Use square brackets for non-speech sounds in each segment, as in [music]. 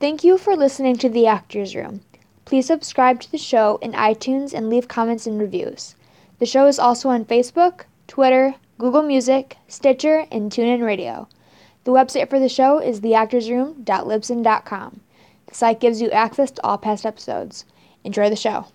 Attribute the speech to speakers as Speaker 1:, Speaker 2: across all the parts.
Speaker 1: Thank you for listening to The Actors Room. Please subscribe to the show in iTunes and leave comments and reviews. The show is also on Facebook, Twitter, Google Music, Stitcher, and TuneIn Radio. The website for the show is theactorsroom.libsyn.com. The site gives you access to all past episodes. Enjoy the show.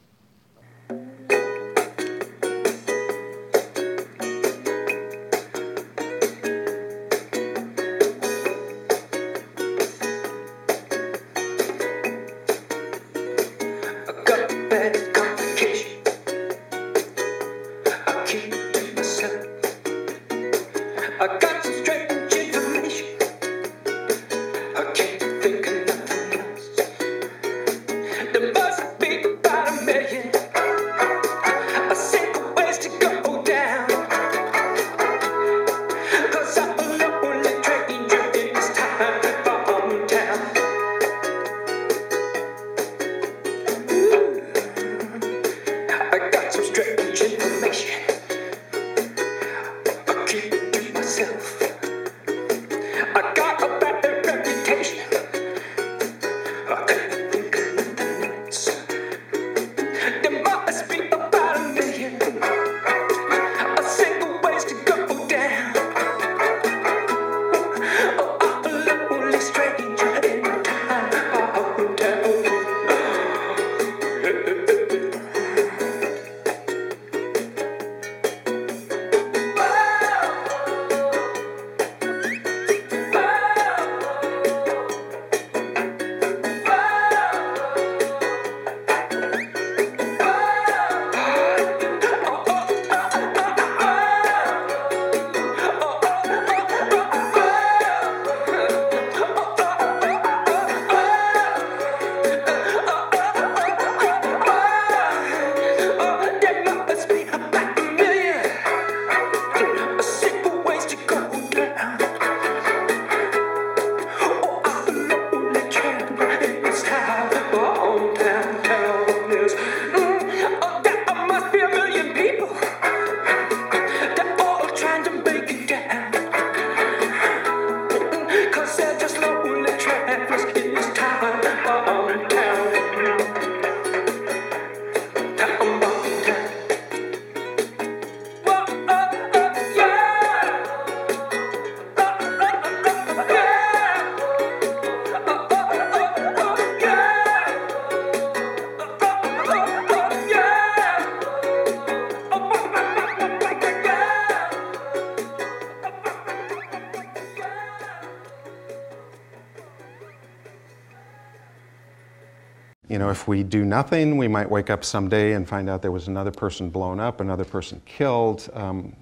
Speaker 2: If we do nothing, we might wake up someday and find out there was another person blown up, another person killed. Um,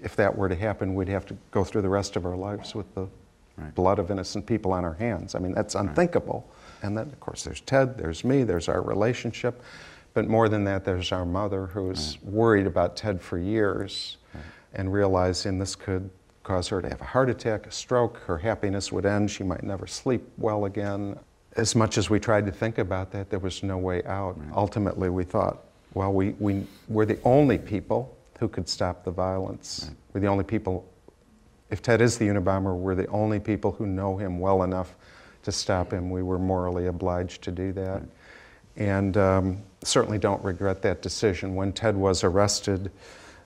Speaker 2: if that were to happen, we'd have to go through the rest of our lives with the blood of innocent people on our hands. I mean, that's unthinkable. And then, of course, there's Ted, there's me, there's our relationship. But more than that, there's our mother who was worried about Ted for years and realizing this could cause her to have a heart attack, a stroke, her happiness would end, she might never sleep well again. As much as we tried to think about that, there was no way out. Ultimately, we thought, well, we, we, we're the only people who could stop the violence. We're the only people, if Ted is the Unabomber, we're the only people who know him well enough to stop him. We were morally obliged to do that. And um, certainly don't regret that decision. When Ted was arrested,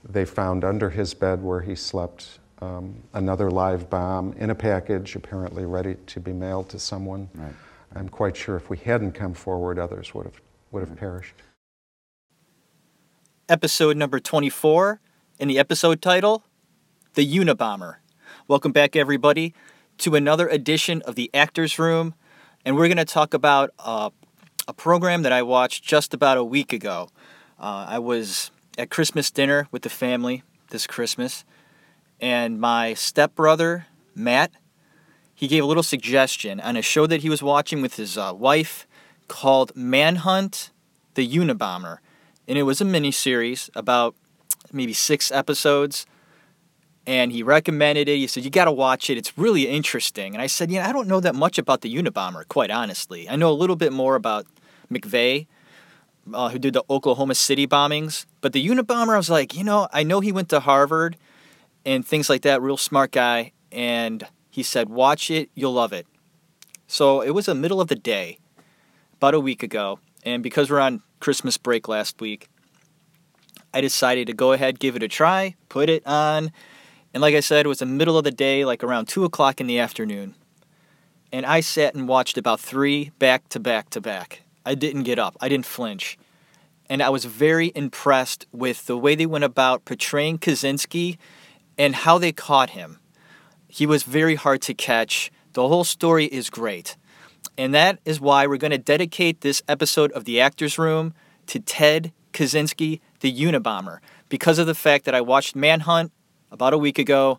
Speaker 2: they found under his bed where he slept um, another live bomb in a package, apparently ready to be mailed to someone.
Speaker 3: Right.
Speaker 2: I'm quite sure if we hadn't come forward, others would have, would have perished.
Speaker 4: episode number 24, and the episode title, The Unabomber. Welcome back, everybody, to another edition of the Actors Room, and we're going to talk about uh, a program that I watched just about a week ago. Uh, I was at Christmas dinner with the family this Christmas, and my stepbrother, Matt, he gave a little suggestion on a show that he was watching with his uh, wife called Manhunt the Unabomber. And it was a mini series about maybe six episodes. And he recommended it. He said, You got to watch it. It's really interesting. And I said, Yeah, I don't know that much about the Unabomber, quite honestly. I know a little bit more about McVeigh, uh, who did the Oklahoma City bombings. But the Unabomber, I was like, You know, I know he went to Harvard and things like that, real smart guy. And he said, Watch it, you'll love it. So it was the middle of the day, about a week ago, and because we're on Christmas break last week, I decided to go ahead, give it a try, put it on, and like I said, it was the middle of the day, like around 2 o'clock in the afternoon. And I sat and watched about three back to back to back. I didn't get up, I didn't flinch. And I was very impressed with the way they went about portraying Kaczynski and how they caught him. He was very hard to catch. The whole story is great. And that is why we're going to dedicate this episode of The Actors Room to Ted Kaczynski, the Unabomber, because of the fact that I watched Manhunt about a week ago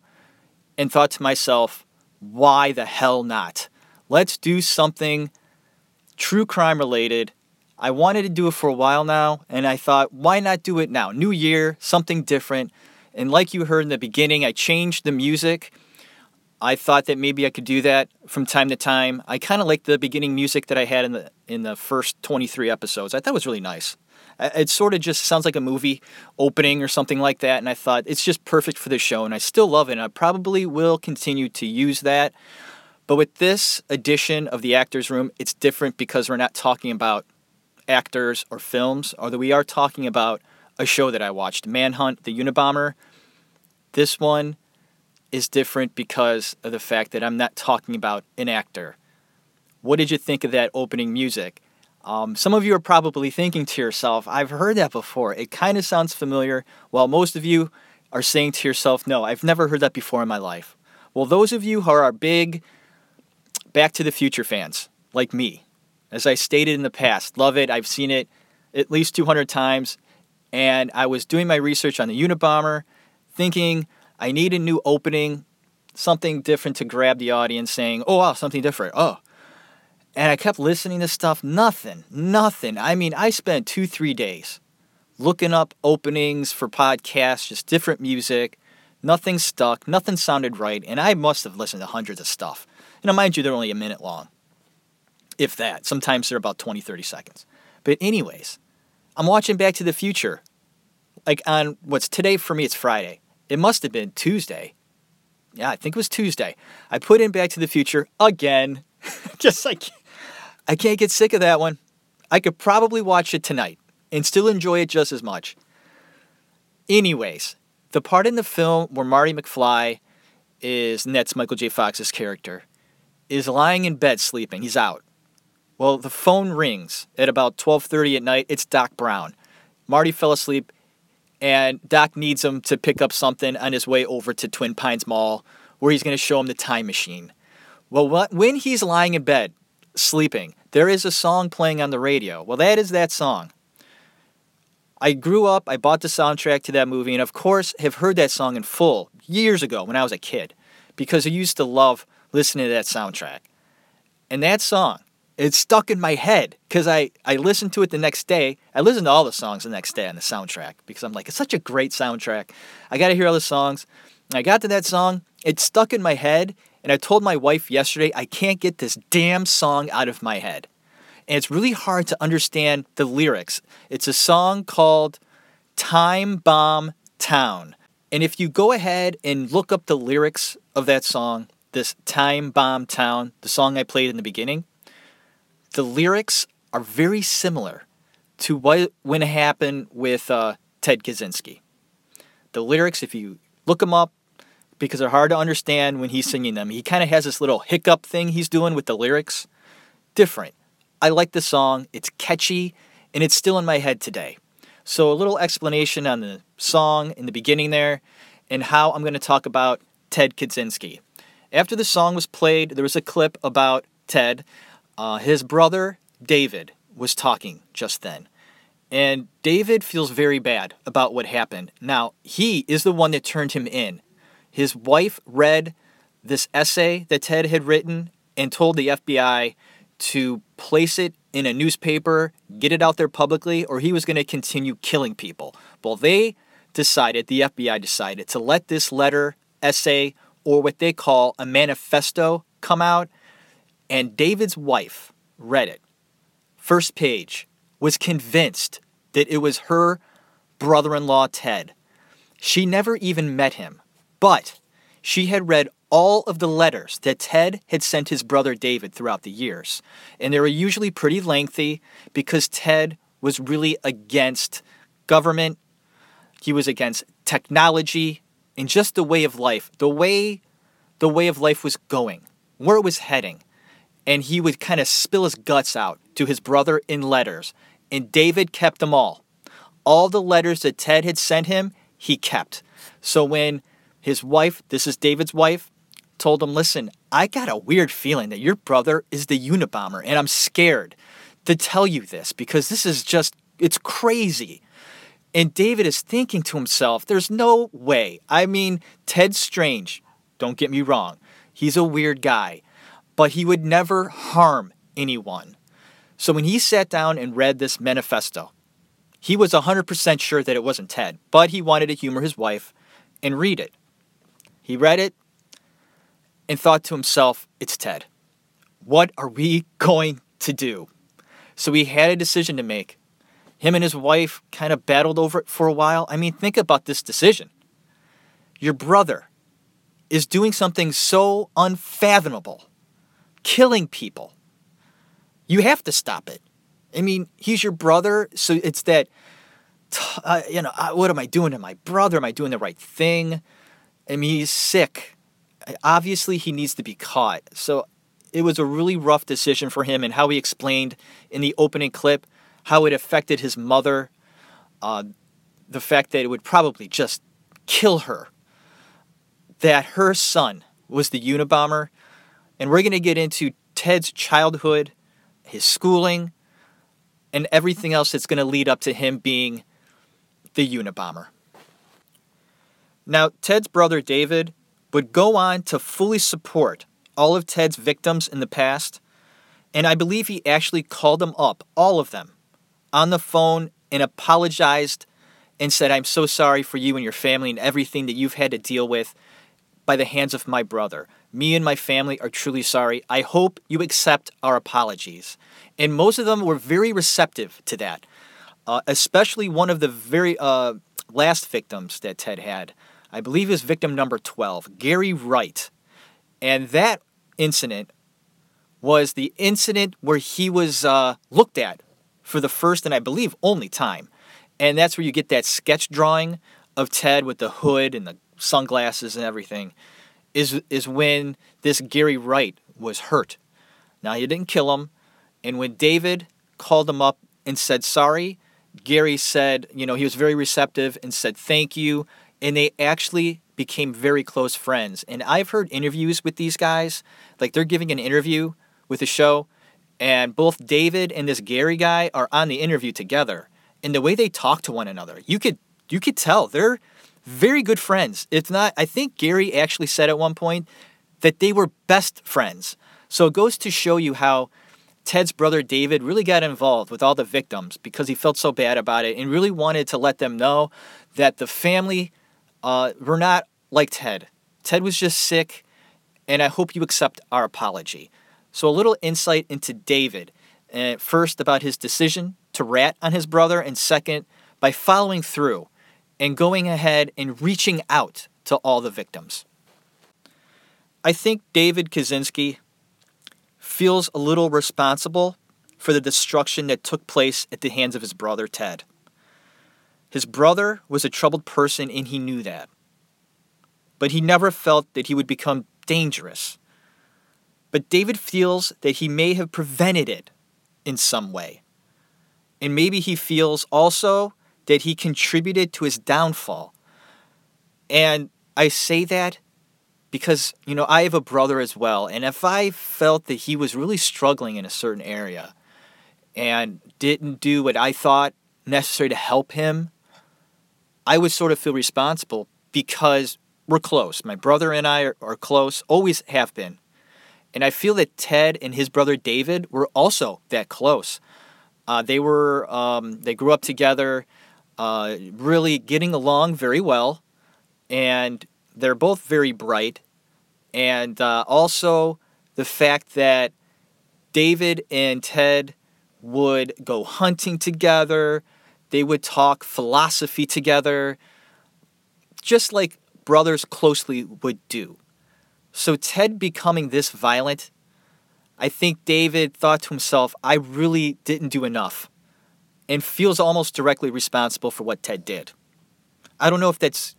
Speaker 4: and thought to myself, why the hell not? Let's do something true crime related. I wanted to do it for a while now, and I thought, why not do it now? New year, something different. And like you heard in the beginning, I changed the music. I thought that maybe I could do that from time to time. I kind of like the beginning music that I had in the in the first 23 episodes. I thought it was really nice. It sort of just sounds like a movie opening or something like that, and I thought it's just perfect for the show, and I still love it, and I probably will continue to use that. But with this edition of the Actors Room, it's different because we're not talking about actors or films, although we are talking about a show that I watched, Manhunt, the Unabomber. This one is different because of the fact that I'm not talking about an actor. What did you think of that opening music? Um, some of you are probably thinking to yourself, I've heard that before. It kind of sounds familiar, while most of you are saying to yourself, No, I've never heard that before in my life. Well, those of you who are big Back to the Future fans, like me, as I stated in the past, love it. I've seen it at least 200 times. And I was doing my research on the Unabomber, thinking I need a new opening, something different to grab the audience, saying, oh, wow, something different. Oh. And I kept listening to stuff. Nothing, nothing. I mean, I spent two, three days looking up openings for podcasts, just different music. Nothing stuck, nothing sounded right. And I must have listened to hundreds of stuff. You know, mind you, they're only a minute long, if that. Sometimes they're about 20, 30 seconds. But, anyways, I'm watching Back to the Future. Like on what's today for me, it's Friday. It must have been Tuesday. Yeah, I think it was Tuesday. I put in Back to the Future again. [laughs] Just like I can't get sick of that one. I could probably watch it tonight and still enjoy it just as much. Anyways, the part in the film where Marty McFly is, and that's Michael J. Fox's character, is lying in bed sleeping. He's out. Well, the phone rings at about 12:30 at night. It's Doc Brown. Marty fell asleep and Doc needs him to pick up something on his way over to Twin Pines Mall where he's going to show him the time machine. Well, what, when he's lying in bed sleeping, there is a song playing on the radio. Well, that is that song. I grew up, I bought the soundtrack to that movie, and of course, have heard that song in full years ago when I was a kid because I used to love listening to that soundtrack. And that song it stuck in my head because I, I listened to it the next day. I listened to all the songs the next day on the soundtrack because I'm like, it's such a great soundtrack. I got to hear all the songs. And I got to that song, it stuck in my head, and I told my wife yesterday, I can't get this damn song out of my head. And it's really hard to understand the lyrics. It's a song called Time Bomb Town. And if you go ahead and look up the lyrics of that song, this Time Bomb Town, the song I played in the beginning, the lyrics are very similar to what when it happened with uh, Ted Kaczynski. The lyrics, if you look them up, because they're hard to understand when he's singing them, he kind of has this little hiccup thing he's doing with the lyrics. Different. I like the song. It's catchy, and it's still in my head today. So a little explanation on the song in the beginning there, and how I'm going to talk about Ted Kaczynski. After the song was played, there was a clip about Ted uh, his brother, David, was talking just then. And David feels very bad about what happened. Now, he is the one that turned him in. His wife read this essay that Ted had written and told the FBI to place it in a newspaper, get it out there publicly, or he was going to continue killing people. Well, they decided, the FBI decided, to let this letter, essay, or what they call a manifesto come out and David's wife read it. First page was convinced that it was her brother in law, Ted. She never even met him, but she had read all of the letters that Ted had sent his brother David throughout the years. And they were usually pretty lengthy because Ted was really against government, he was against technology, and just the way of life, the way the way of life was going, where it was heading. And he would kind of spill his guts out to his brother in letters. And David kept them all. All the letters that Ted had sent him, he kept. So when his wife, this is David's wife, told him, Listen, I got a weird feeling that your brother is the Unabomber, and I'm scared to tell you this because this is just, it's crazy. And David is thinking to himself, There's no way. I mean, Ted's strange, don't get me wrong. He's a weird guy, but he would never harm anyone. So when he sat down and read this manifesto, he was 100% sure that it wasn't Ted, but he wanted to humor his wife and read it. He read it and thought to himself, it's Ted. What are we [laughs] going to do? So he had a decision to make. Him and his wife kind of battled over it for a while. I mean, think about this decision. Your brother is doing something so unfathomable, killing people. You have to stop it. I mean, he's your brother, so it's that, uh, you know, uh, what am I doing to my brother? Am I doing the right thing? I mean, he's sick. Obviously, he needs to be caught. So it was a really rough decision for him, and how he explained in the opening clip how it affected his mother, uh, the fact that it would probably just kill her that her son was the Unabomber, and we're going to get into Ted's childhood, his schooling, and everything else that's going to lead up to him being the Unabomber. Now, Ted's brother David would go on to fully support all of Ted's victims in the past, and I believe he actually called them up, all of them, on the phone and apologized and said, I'm so sorry for you and your family and everything that you've had to deal with by the hands of my brother. Me and my family are truly sorry. I hope you accept our apologies. And most of them were very receptive to that, uh, especially one of the very uh, last victims that Ted had. I believe is victim number 12, Gary Wright. And that incident was the incident where he was uh, looked at for the first and I believe only time. And that's where you get that sketch drawing of Ted with the hood and the sunglasses and everything, is is when this Gary Wright was hurt. Now he didn't kill him, and when David called him up and said sorry, Gary said, you know, he was very receptive and said thank you, and they actually became very close friends. And I've heard interviews with these guys, like they're giving an interview with the show, and both David and this Gary guy are on the interview together. And the way they talk to one another, you could you could tell they're very good friends. It's not, I think Gary actually said at one point that they were best friends. So it goes to show you how Ted's brother David really got involved with all the victims because he felt so bad about it and really wanted to let them know that the family uh, were not like Ted. Ted was just sick, and I hope you accept our apology. So, a little insight into David. Uh, first, about his decision to rat on his brother, and second, by following through and going ahead and reaching out to all the victims. I think David Kaczynski feels a little responsible for the destruction that took place at the hands of his brother Ted. His brother was a troubled person and he knew that. But he never felt that he would become dangerous. But David feels that he may have prevented it in some way. And maybe he feels also that he contributed to his downfall. And I say that because, you know, I have a brother as well. And if I felt that he was really struggling in a certain area and didn't do what I thought necessary to help him, I would sort of feel responsible because we're close. My brother and I are, are close, always have been. And I feel that Ted and his brother David were also that close. Uh, they were um, they grew up together uh, really getting along very well, and they're both very bright. And uh, also the fact that David and Ted would go hunting together, they would talk philosophy together, just like brothers closely would do. So Ted becoming this violent, I think David thought to himself, I really didn't do enough, and feels almost directly responsible for what Ted did. I don't know if that's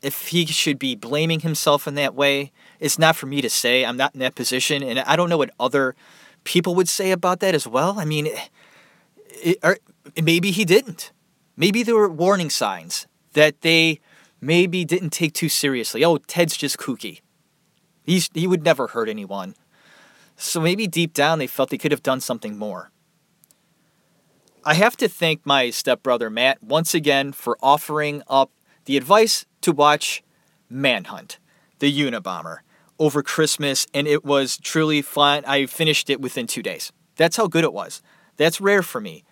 Speaker 4: if he should be blaming himself in that way. It's not for me to say. I'm not in that position, and I don't know what other people would say about that as well. I mean, it, or er, maybe he didn't. Maybe there were warning signs that they maybe didn't take too seriously. Oh, Ted's just kooky. He's, he would never hurt anyone. So maybe deep down they felt they could have done something more. I have to thank my stepbrother Matt once again for offering up the advice to watch Manhunt, the Unabomber, over Christmas, and it was truly fun. I finished it within two days. That's how good it was. That's rare for me.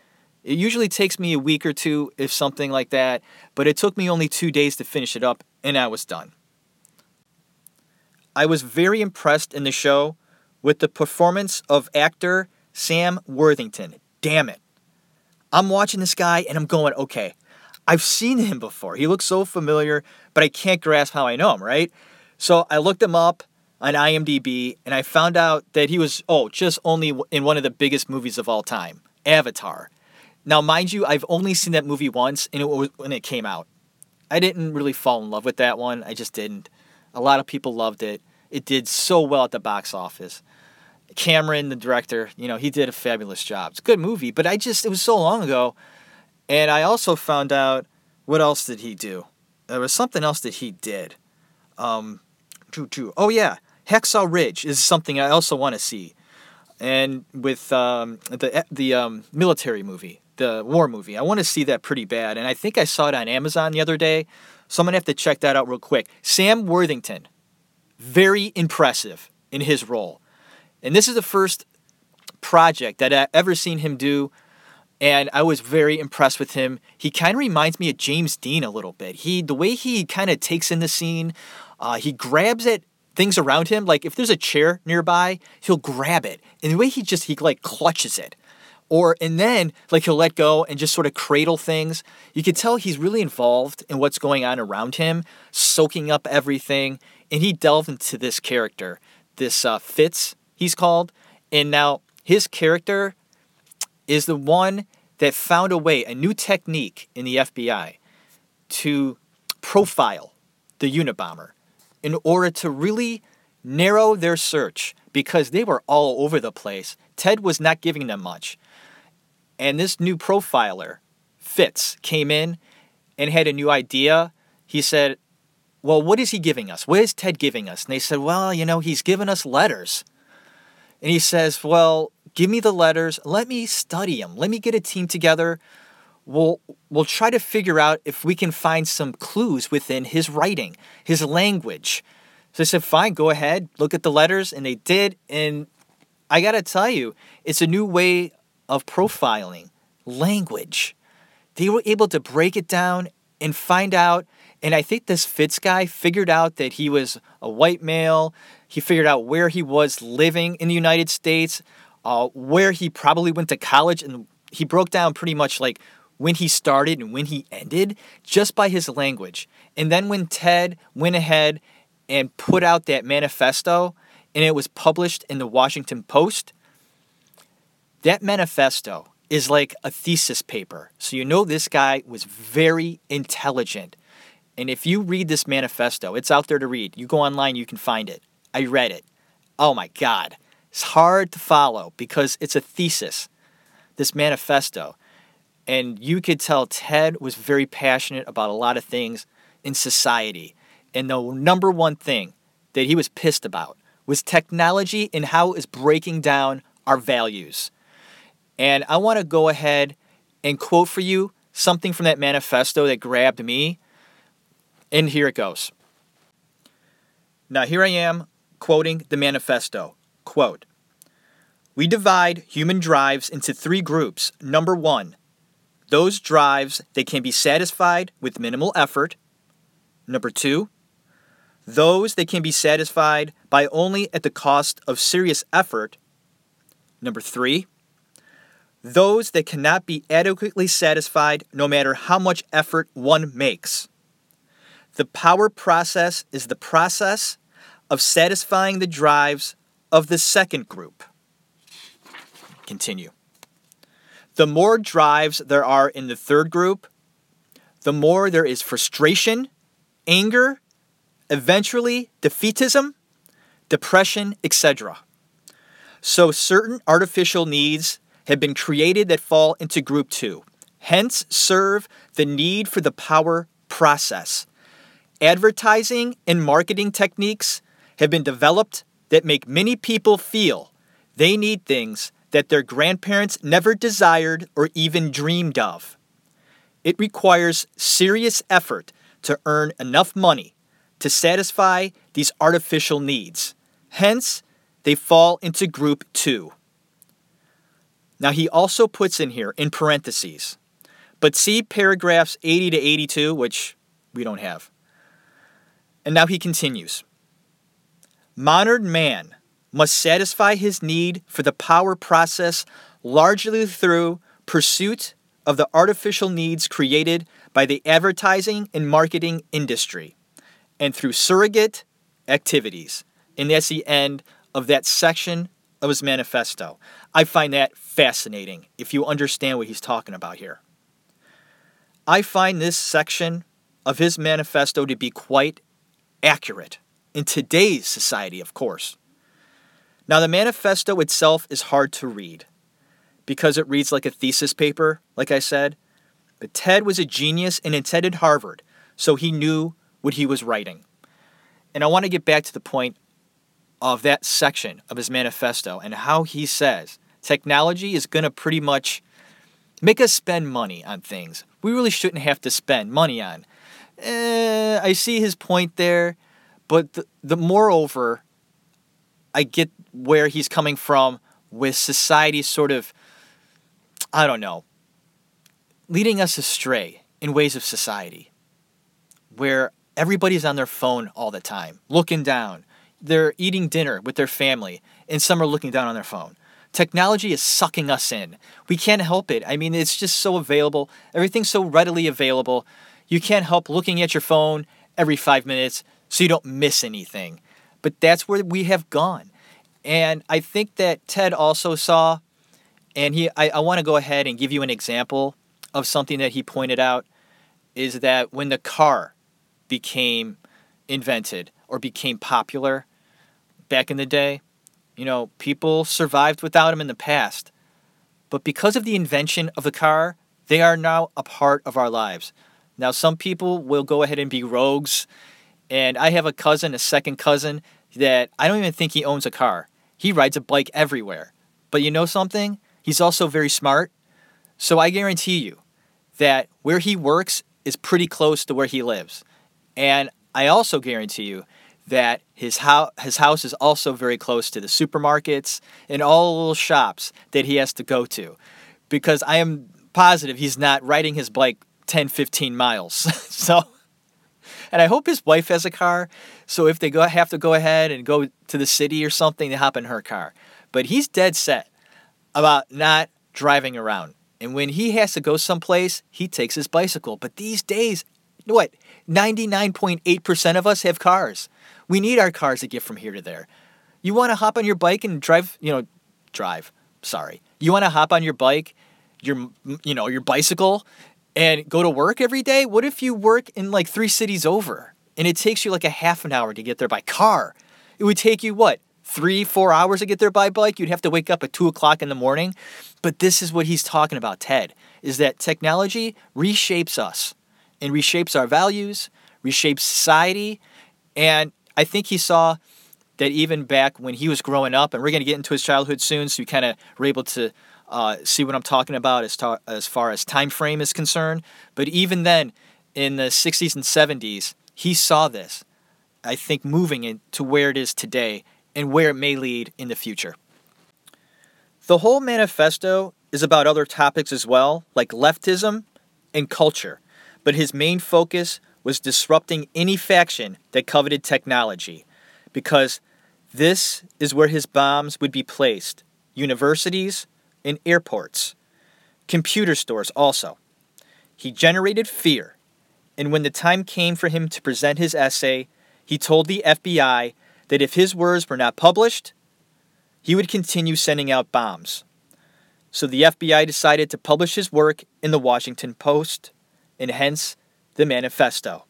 Speaker 4: It usually takes me a week or two, if something like that, but it took me only two days to finish it up, and I was done. I was very impressed in the show with the performance of actor Sam Worthington. Damn it. I'm watching this guy and I'm going, okay, I've seen him before. He looks so familiar, but I can't grasp how I know him, right? So I looked him up on IMDb and I found out that he was, oh, just only in one of the biggest movies of all time, Avatar. Now, mind you, I've only seen that movie once and it was when it came out. I didn't really fall in love with that one. I just didn't. A lot of people loved it. It did so well at the box office. Cameron, the director, you know, he did a fabulous job. It's a good movie, but I just, it was so long ago. And I also found out what else did he do? There was something else that he did. Um, oh, yeah. Hacksaw Ridge is something I also want to see. And with um, the, the um, military movie, the war movie, I want to see that pretty bad. And I think I saw it on Amazon the other day. So I'm going to have to check that out real quick. Sam Worthington, very impressive in his role. And this is the first project that I've ever seen him do. And I was very impressed with him. He kind of reminds me of James Dean a little bit. He, the way he kind of takes in the scene, uh, he grabs at things around him. Like if there's a chair nearby, he'll grab it. And the way he just he like clutches it, or and then like he'll let go and just sort of cradle things. You can tell he's really involved in what's going on around him, soaking up everything. And he delved into this character, this uh, Fitz he's called. And now his character is the one that found a way, a new technique in the FBI to profile the Unabomber in order to really narrow their search because they were all over the place. Ted was not giving them much. And this new profiler, Fitz, came in and had a new idea. He said, Well, what is he giving us? What is Ted giving us? And they said, Well, you know, he's giving us letters. And he says, Well, give me the letters. Let me study them. Let me get a team together. We'll, we'll try to figure out if we can find some clues within his writing, his language. So I said, Fine, go ahead. Look at the letters. And they did. And I got to tell you, it's a new way of profiling language. They were able to break it down and find out. And I think this Fitz guy figured out that he was a white male. He figured out where he was living in the United States, uh, where he probably went to college, and he broke down pretty much like when he started and when he ended just by his language. And then when Ted went ahead and put out that manifesto and it was published in the Washington Post, that manifesto is like a thesis paper. So you know this guy was very intelligent. And if you read this manifesto, it's out there to read. You go online, you can find it. I read it. Oh my God. It's hard to follow because it's a thesis, this manifesto. And you could tell Ted was very passionate about a lot of things in society. And the number one thing that he was pissed about was technology and how it is breaking down our values. And I want to go ahead and quote for you something from that manifesto that grabbed me. And here it goes. Now, here I am quoting the manifesto. Quote, we divide human drives into three groups. Number one, those drives that can be satisfied with minimal effort. Number two, those that can be satisfied by only at the cost of serious effort. Number three, those that cannot be adequately satisfied no matter how much effort one makes. The power process is the process of satisfying the drives of the second group. Continue. The more drives there are in the third group, the more there is frustration, anger, eventually defeatism, depression, etc. So certain artificial needs have been created that fall into group 2, hence serve the need for the power process. Advertising and marketing techniques have been developed that make many people feel they need things that their grandparents never desired or even dreamed of. It requires serious effort to earn enough money to satisfy these artificial needs. Hence, they fall into group two. Now, he also puts in here in parentheses, but see paragraphs 80 to 82, which we don't have. And now he continues Modern man must satisfy his need for the power process largely through pursuit of the artificial needs created by the advertising and marketing industry and through surrogate activities. And that's the end of that section of his manifesto. I find that fascinating if you understand what he's talking about here. I find this section of his manifesto to be quite accurate in today's society, of course. Now, the manifesto itself is hard to read because it reads like a thesis paper, like I said. But Ted was a genius and attended Harvard, so he knew what he was writing. And I want to get back to the point of that section of his manifesto and how he says technology is going to pretty much make us spend money on things we really shouldn't have to spend money on. Eh, I see his point there, but the, the moreover, I get where he's coming from with society sort of, I don't know, leading us astray in ways of society where everybody's on their phone all the time, looking down. They're eating dinner with their family, and some are looking down on their phone. Technology is sucking us in. We can't help it. I mean, it's just so available. Everything's so readily available. You can't help looking at your phone every five minutes so you don't miss anything. But that's where we have gone. And I think that Ted also saw, and he I, I want to go ahead and give you an example of something that he pointed out is that when the car became invented or became popular back in the day, you know, people survived without them in the past. But because of the invention of the car, they are now a part of our lives. Now, some people will go ahead and be rogues. And I have a cousin, a second cousin, that I don't even think he owns a car. He rides a bike everywhere. But you know something? He's also very smart. So I guarantee you that where he works is pretty close to where he lives. And I also guarantee you that his, ho- his house is also very close to the supermarkets and all the little shops that he has to go to. Because I am positive he's not riding his bike 10, 15 miles. [laughs] so, and I hope his wife has a car. So if they go, have to go ahead and go to the city or something, they hop in her car. But he's dead set about not driving around. And when he has to go someplace, he takes his bicycle. But these days, what? 99.8% of us have cars. We need our cars to get from here to there. You want to hop on your bike and drive, you know, drive. Sorry. You want to hop on your bike, your you know, your bicycle and go to work every day? What if you work in like 3 cities over and it takes you like a half an hour to get there by car? It would take you what? Three, four hours to get there by bike. You'd have to wake up at two o'clock in the morning. But this is what he's talking about, Ted, is that technology reshapes us and reshapes our values, reshapes society. And I think he saw that even back when he was growing up, and we're going to get into his childhood soon, so you kind of were able to uh, see what I'm talking about as, ta- as far as time frame is concerned. But even then, in the 60s and 70s, he saw this. I think moving into where it is today and where it may lead in the future. The whole manifesto is about other topics as well, like leftism and culture, but his main focus was disrupting any faction that coveted technology, because this is where his bombs would be placed universities and airports, computer stores also. He generated fear, and when the time came for him to present his essay, he told the FBI that if his words were not published, he would continue sending out bombs. So the FBI decided to publish his work in the Washington Post, and hence the manifesto.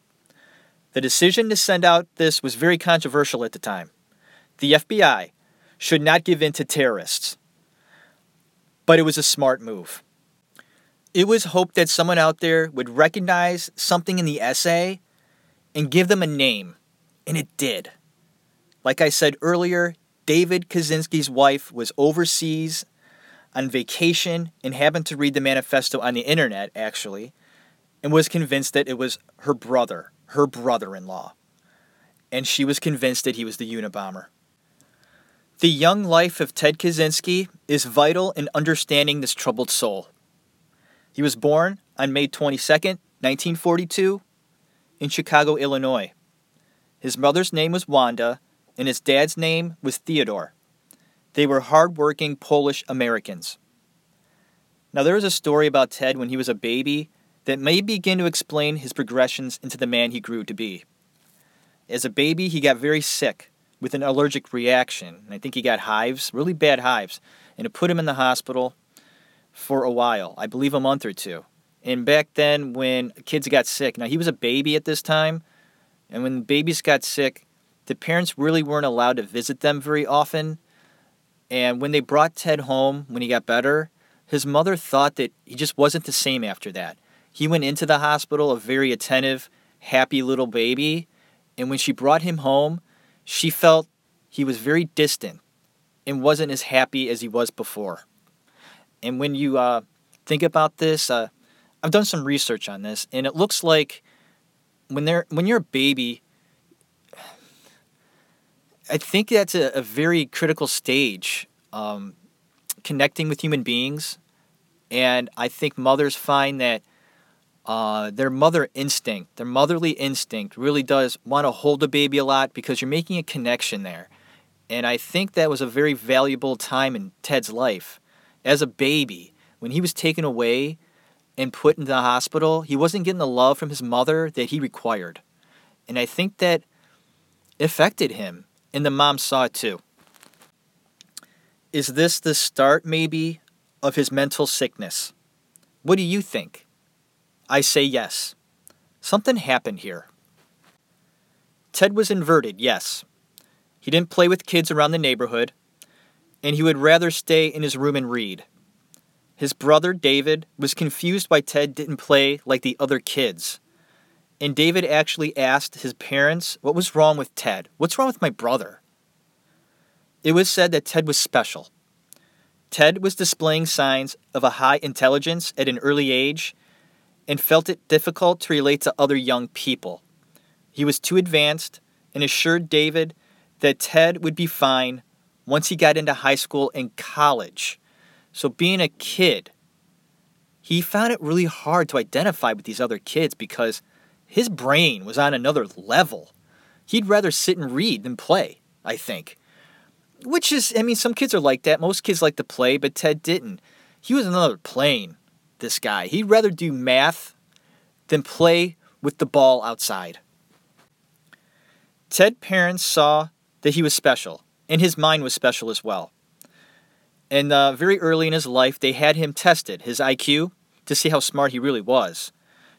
Speaker 4: The decision to send out this was very controversial at the time. The FBI should not give in to terrorists, but it was a smart move. It was hoped that someone out there would recognize something in the essay and give them a name, and it did. Like I said earlier, David Kaczynski's wife was overseas on vacation and happened to read the manifesto on the internet, actually, and was convinced that it was her brother, her brother in law. And she was convinced that he was the Unabomber. The young life of Ted Kaczynski is vital in understanding this troubled soul. He was born on May 22, 1942, in Chicago, Illinois. His mother's name was Wanda, and his dad's name was Theodore. They were hardworking Polish Americans. Now, there is a story about Ted when he was a baby that may begin to explain his progressions into the man he grew to be. As a baby, he got very sick with an allergic reaction, and I think he got hives, really bad hives, and it put him in the hospital for a while, I believe a month or two. And back then, when kids got sick, now he was a baby at this time, and when babies got sick, the parents really weren't allowed to visit them very often. And when they brought Ted home, when he got better, his mother thought that he just wasn't the same after that. He went into the hospital a very attentive, happy little baby. And when she brought him home, she felt he was very distant and wasn't as happy as he was before. And when you uh, think about this, uh, I've done some research on this, and it looks like when they're when you're a baby, I think that's a, a very critical stage, um, connecting with human beings, and I think mothers find that uh, their mother instinct, their motherly instinct, really does want to hold a baby a lot because you're making a connection there, and I think that was a very valuable time in Ted's life as a baby when he was taken away and put into the hospital. He wasn't getting the love from his mother that he required, and I think that affected him and the mom saw it too. Is this the start, maybe, of his mental sickness? What do you think? I say yes. Something happened here. Ted was inverted, yes. He didn't play with kids around the neighborhood, and he would rather stay in his room and read. His brother, David, was confused why Ted didn't play like the other kids and David actually asked his parents what was wrong with Ted. What's wrong with my brother? It was said that Ted was special. Ted was displaying signs of a high intelligence at an early age and felt it difficult to relate to other young people. He was too advanced and assured David that Ted would be fine once he got into high school and college. So, being a kid, he found it really hard to identify with these other kids because his brain was on another level. He'd rather sit and read than play, I think. Which is, I mean, some kids are like that. Most kids like to play, but Ted didn't. He was another plane, this guy. He'd rather do math than play with the ball outside. Ted parents saw that he was special, and his mind was special as well. And uh, very early in his life, they had him tested, his IQ, to see how smart he really was.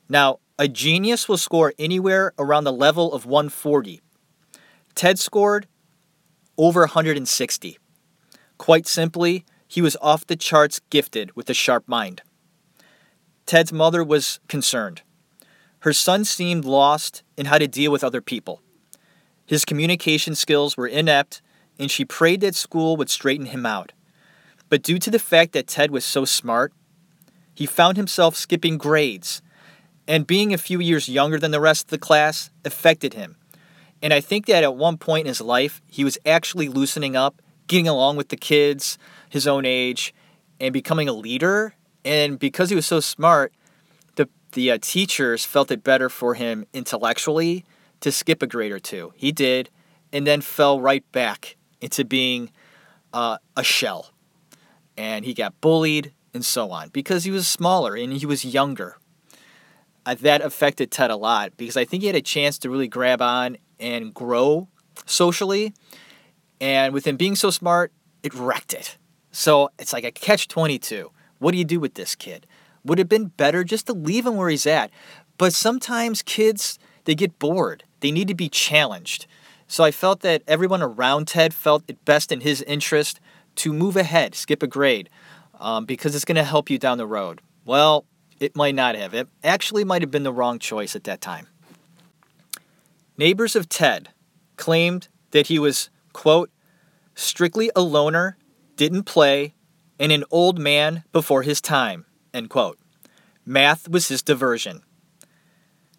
Speaker 4: Now, a genius will score anywhere around the level of 140. Ted scored over 160. Quite simply, he was off the charts gifted with a sharp mind. Ted's mother was concerned. Her son seemed lost in how to deal with other people. His communication skills were inept, and she prayed that school would straighten him out. But due to the fact that Ted was so smart, he found himself skipping grades and being a few years younger than the rest of the class affected him. And I think that at one point in his life, he was actually loosening up, getting along with the kids his own age, and becoming a leader. And because he was so smart, the, the uh, teachers felt it better for him intellectually to skip a grade or two. He did, and then fell right back into being uh, a shell. And he got bullied and so on because he was smaller and he was younger that affected Ted a lot because I think he had a chance to really grab on and grow socially, and with him being so smart, it wrecked it. So it's like a catch 22. What do you do with this kid? Would it have been better just to leave him where he's at? But sometimes kids, they get bored. They need to be challenged. So I felt that everyone around Ted felt it best in his interest to move ahead, skip a grade, um, because it's going to help you down the road. Well, it might not have. It actually might have been the wrong choice at that time. Neighbors of Ted claimed that he was, quote, strictly a loner, didn't play, and an old man before his time, end quote. Math was his diversion.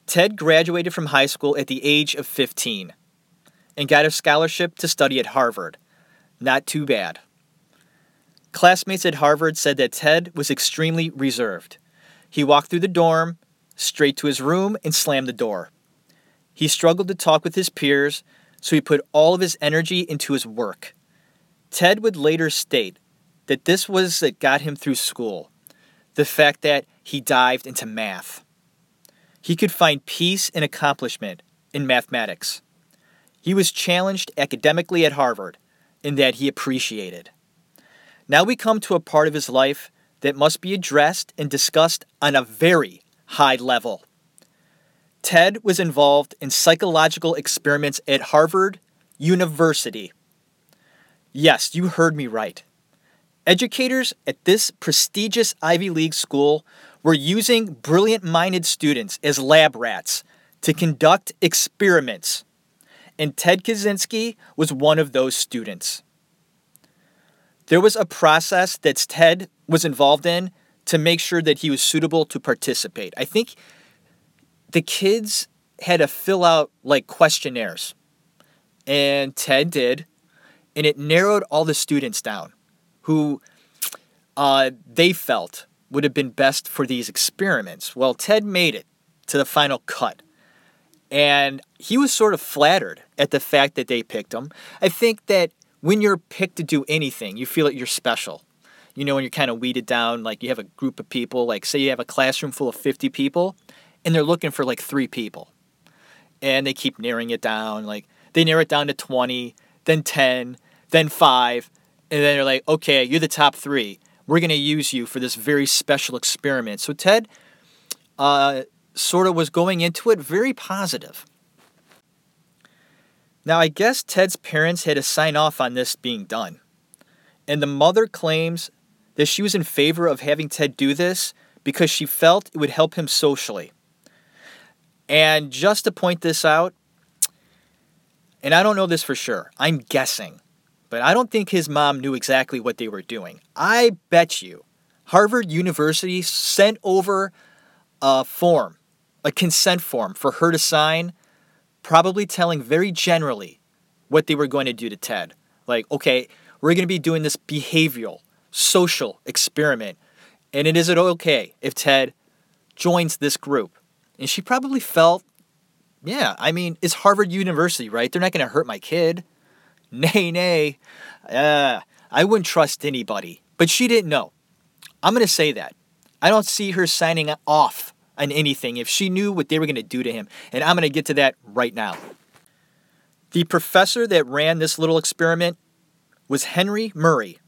Speaker 4: Ted graduated from high school at the age of 15 and got a scholarship to study at Harvard. Not too bad. Classmates at Harvard said that Ted was extremely reserved. He walked through the dorm, straight to his room, and slammed the door. He struggled to talk with his peers, so he put all of his energy into his work. Ted would later state that this was that got him through school the fact that he dived into math. He could find peace and accomplishment in mathematics. He was challenged academically at Harvard in that he appreciated. Now we come to a part of his life that must be addressed and discussed on a very high level. Ted was involved in psychological experiments at Harvard University. Yes, you heard me right. Educators at this prestigious Ivy League school were using brilliant minded students as lab rats to conduct experiments, and Ted Kaczynski was one of those students. There was a process that Ted was involved in to make sure that he was suitable to participate. I think the kids had to fill out like questionnaires, and Ted did, and it narrowed all the students down who uh, they felt would have been best for these experiments. Well, Ted made it to the final cut. And he was sort of flattered at the fact that they picked him. I think that when you're picked to do anything, you feel that you're special. You know, when you're kind of weeded down, like you have a group of people, like say you have a classroom full of 50 people, and they're looking for like three people. And they keep narrowing it down. Like they narrow it down to 20, then 10, then five, and then they're like, okay, you're the top three. We're going to use you for this very special experiment. So Ted uh, sort of was going into it very positive. Now, I guess Ted's parents had to sign off on this being done. And the mother claims that she was in favor of having Ted do this because she felt it would help him socially. And just to point this out, and I don't know this for sure, I'm guessing, but I don't think his mom knew exactly what they were doing. I bet you Harvard University sent over a form, a consent form for her to sign, probably telling very generally what they were going to do to Ted. Like, okay, we're going to be doing this behavioral, social experiment, and it is it okay if Ted joins this group? And she probably felt, yeah, I mean, it's Harvard University, right? They're not going to hurt my kid. Nay, nay. Uh, I wouldn't trust anybody. But she didn't know. I'm going to say that. I don't see her signing off on anything if she knew what they were going to do to him. And I'm going to get to that right now. The professor that ran this little experiment was Henry Murray.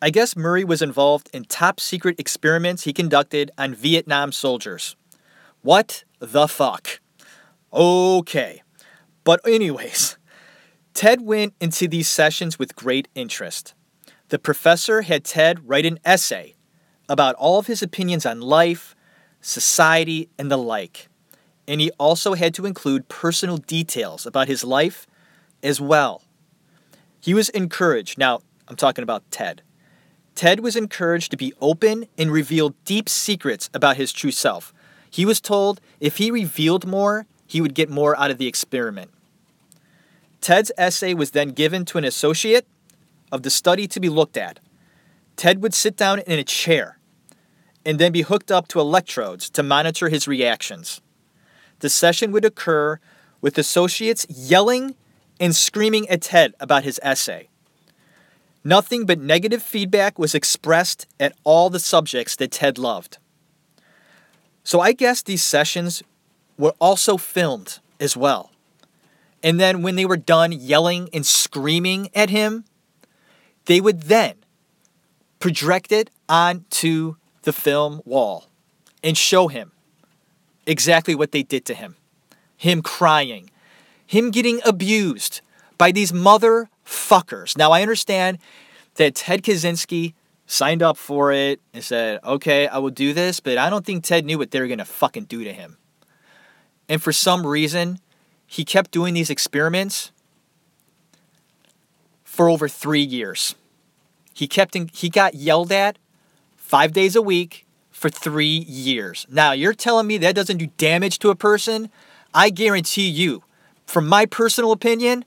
Speaker 4: I guess Murray was involved in top secret experiments he conducted on Vietnam soldiers. What the fuck? Okay. But, anyways, Ted went into these sessions with great interest. The professor had Ted write an essay about all of his opinions on life, society, and the like. And he also had to include personal details about his life as well. He was encouraged, now I'm talking about Ted. Ted was encouraged to be open and reveal deep secrets about his true self. He was told if he revealed more, he would get more out of the experiment. Ted's essay was then given to an associate of the study to be looked at. Ted would sit down in a chair and then be hooked up to electrodes to monitor his reactions. The session would occur with associates yelling and screaming at Ted about his essay. Nothing but negative feedback was expressed at all the subjects that Ted loved. So I guess these sessions were also filmed as well. And then when they were done yelling and screaming at him, they would then project it onto the film wall and show him exactly what they did to him. Him crying, him getting abused by these motherfuckers. Now, I understand that Ted Kaczynski signed up for it and said, okay, I will do this, but I don't think Ted knew what they were going to fucking do to him. And for some reason, he kept doing these experiments for over three years. He kept in, he got yelled at five days a week for three years. Now you're telling me that doesn't do damage to a person? I guarantee you, from my personal opinion,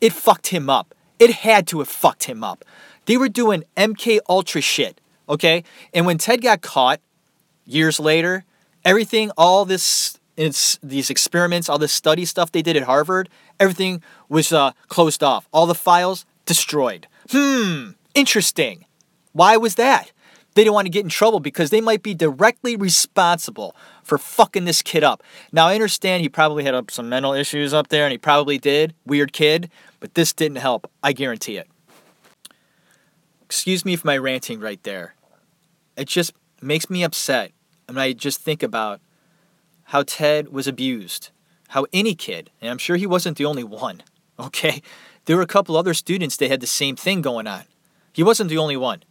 Speaker 4: it fucked him up. It had to have fucked him up. They were doing MK Ultra shit, okay? And when Ted got caught years later, everything, all this, it's these experiments, all this study stuff they did at Harvard, everything was uh, closed off. All the files destroyed. Hmm, interesting. Why was that? They didn't want to get in trouble because they might be directly responsible for fucking this kid up. Now, I understand he probably had uh, some mental issues up there, and he probably did. Weird kid, but this didn't help. I guarantee it. Excuse me for my ranting right there. It just makes me upset. And I just think about how Ted was abused, how any kid, and I'm sure he wasn't the only one, [laughs] okay? There were a couple other students that had the same thing going on. He wasn't the only one.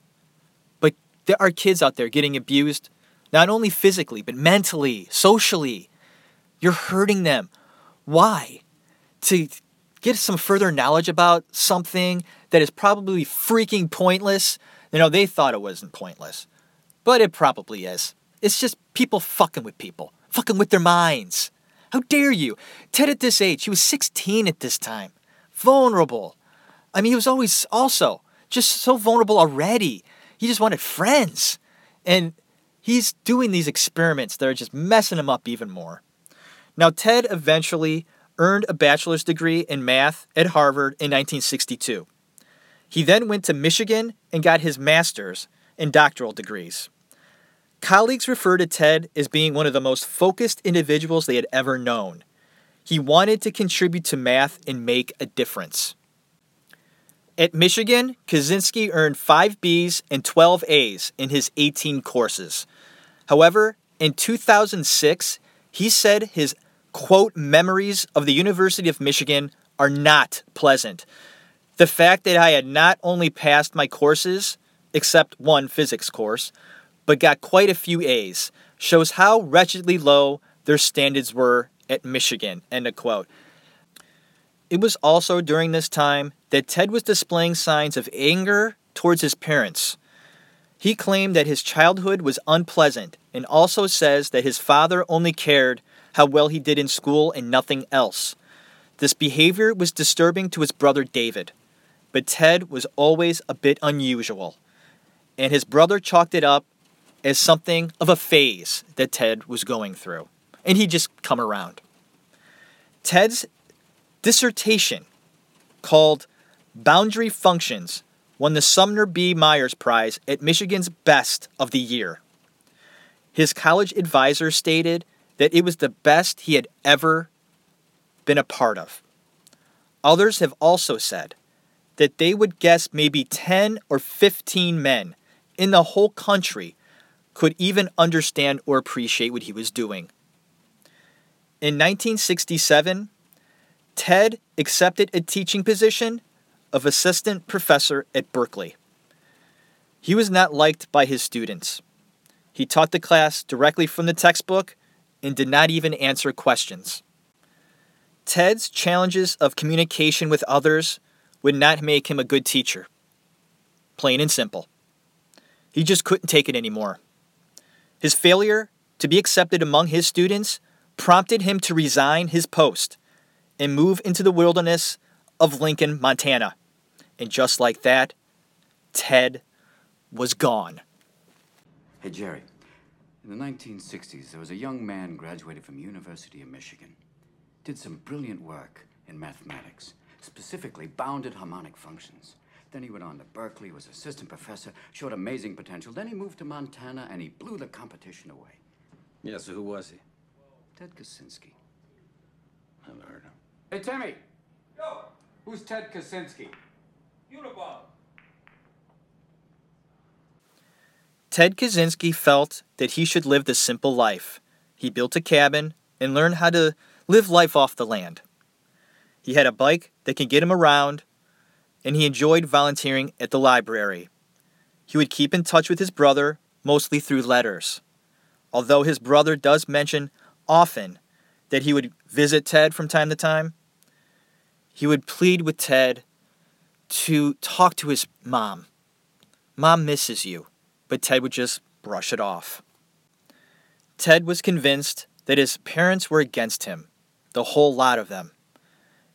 Speaker 4: But there are kids out there getting abused, not only physically, but mentally, socially. You're hurting them. Why? To get some further knowledge about something that is probably freaking pointless. You know, they thought it wasn't pointless, but it probably is. It's just people fucking with people, fucking with their minds. How dare you? Ted at this age, he was 16 at this time, vulnerable. I mean, he was always also just so vulnerable already. He just wanted friends. And he's doing these experiments that are just messing him up even more. Now, Ted eventually earned a bachelor's degree in math at Harvard in 1962. He then went to Michigan and got his master's and doctoral degrees. Colleagues refer to Ted as being one of the most focused individuals they had ever known. He wanted to contribute to math and make a difference. At Michigan, Kaczynski earned 5 Bs and 12 As in his 18 courses. However, in 2006, he said his quote memories of the University of Michigan are not pleasant. The fact that I had not only passed my courses, except one physics course, but got quite a few A's shows how wretchedly low their standards were at Michigan. End of quote. It was also during this time that Ted was displaying signs of anger towards his parents. He claimed that his childhood was unpleasant and also says that his father only cared how well he did in school and nothing else. This behavior was disturbing to his brother David, but Ted was always a bit unusual, and his brother chalked it up as something of a phase that Ted was going through, and he'd just come around. Ted's dissertation, called Boundary Functions, won the Sumner B. Myers Prize at Michigan's Best of the Year. His college advisor stated that it was the best he had ever been a part of. Others have also said that they would guess maybe 10 or 15 men in the whole country could even understand or appreciate what he was doing. In 1967, Ted accepted a teaching position of assistant professor at Berkeley. He was not liked by his students. He taught the class directly from the textbook and did not even answer questions. Ted's challenges of communication with others would not make him a good teacher. Plain and simple. He just couldn't take it anymore. His failure to be accepted among his students prompted him to resign his post and move into the wilderness of Lincoln, Montana. And just like that, Ted was gone.
Speaker 3: Hey, Jerry. In the 1960s, there was a young man graduated from University of Michigan. Did some brilliant work in mathematics, specifically bounded harmonic functions. Then he went on to Berkeley, was assistant professor, showed amazing potential. Then he moved to Montana and he blew the competition away.
Speaker 5: Yeah, so who was he?
Speaker 3: Ted Kaczynski.
Speaker 5: Never heard of him.
Speaker 3: Hey, Timmy. Yo. Who's Ted Kaczynski?
Speaker 6: Unibomb.
Speaker 4: Ted Kaczynski felt that he should live the simple life. He built a cabin and learned how to live life off the land. He had a bike that could get him around, and he enjoyed volunteering at the library. He would keep in touch with his brother, mostly through letters. Although his brother does mention often that he would visit Ted from time to time, he would plead with Ted to talk to his mom. Mom misses you, but Ted would just brush it off. Ted was convinced that his parents were against him, the whole lot of them.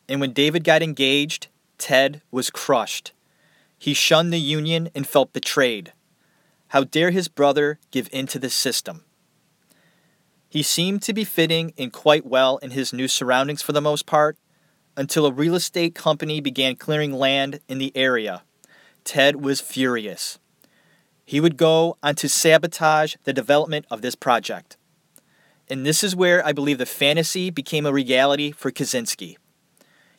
Speaker 4: And when David got engaged, Ted was crushed. He shunned the union and felt betrayed. How dare his brother give in to the system? He seemed to be fitting in quite well in his new surroundings for the most part, until a real estate company began clearing land in the area. Ted was furious. He would go on to sabotage the development of this project. And this is where I believe the fantasy became a reality for Kaczynski.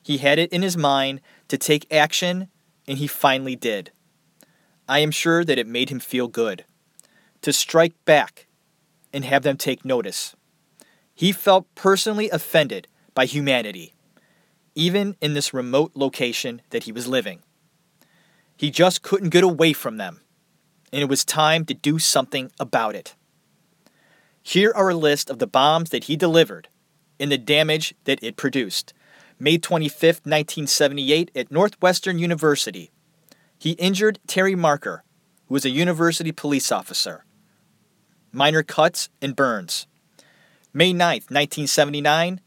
Speaker 4: He had it in his mind to take action, and he finally did. I am sure that it made him feel good. To strike back and have them take notice. He felt personally offended by humanity even in this remote location that he was living. He just couldn't get away from them, and it was time to do something about it. Here are a list of the bombs that he delivered and the damage that it produced. May 25, 1978, at Northwestern University, he injured Terry Marker, who was a university police officer. Minor cuts and burns. May 9, 1979,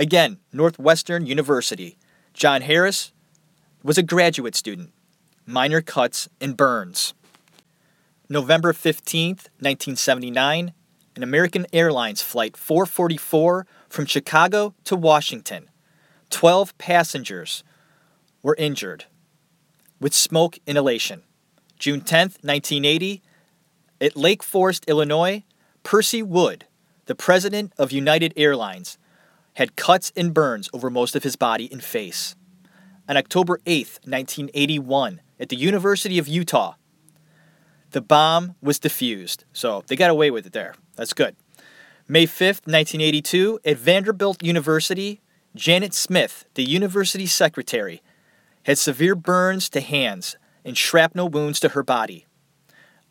Speaker 4: Again, Northwestern University. John Harris was a graduate student. Minor cuts and burns. November 15th, 1979, an American Airlines flight 444 from Chicago to Washington. 12 passengers were injured with smoke inhalation. June 10th, 1980, at Lake Forest, Illinois, Percy Wood, the president of United Airlines, had cuts and burns over most of his body and face. On October 8, 1981, at the University of Utah, the bomb was defused, so they got away with it there. That's good. May 5th, 1982, at Vanderbilt University, Janet Smith, the university secretary, had severe burns to hands and shrapnel wounds to her body.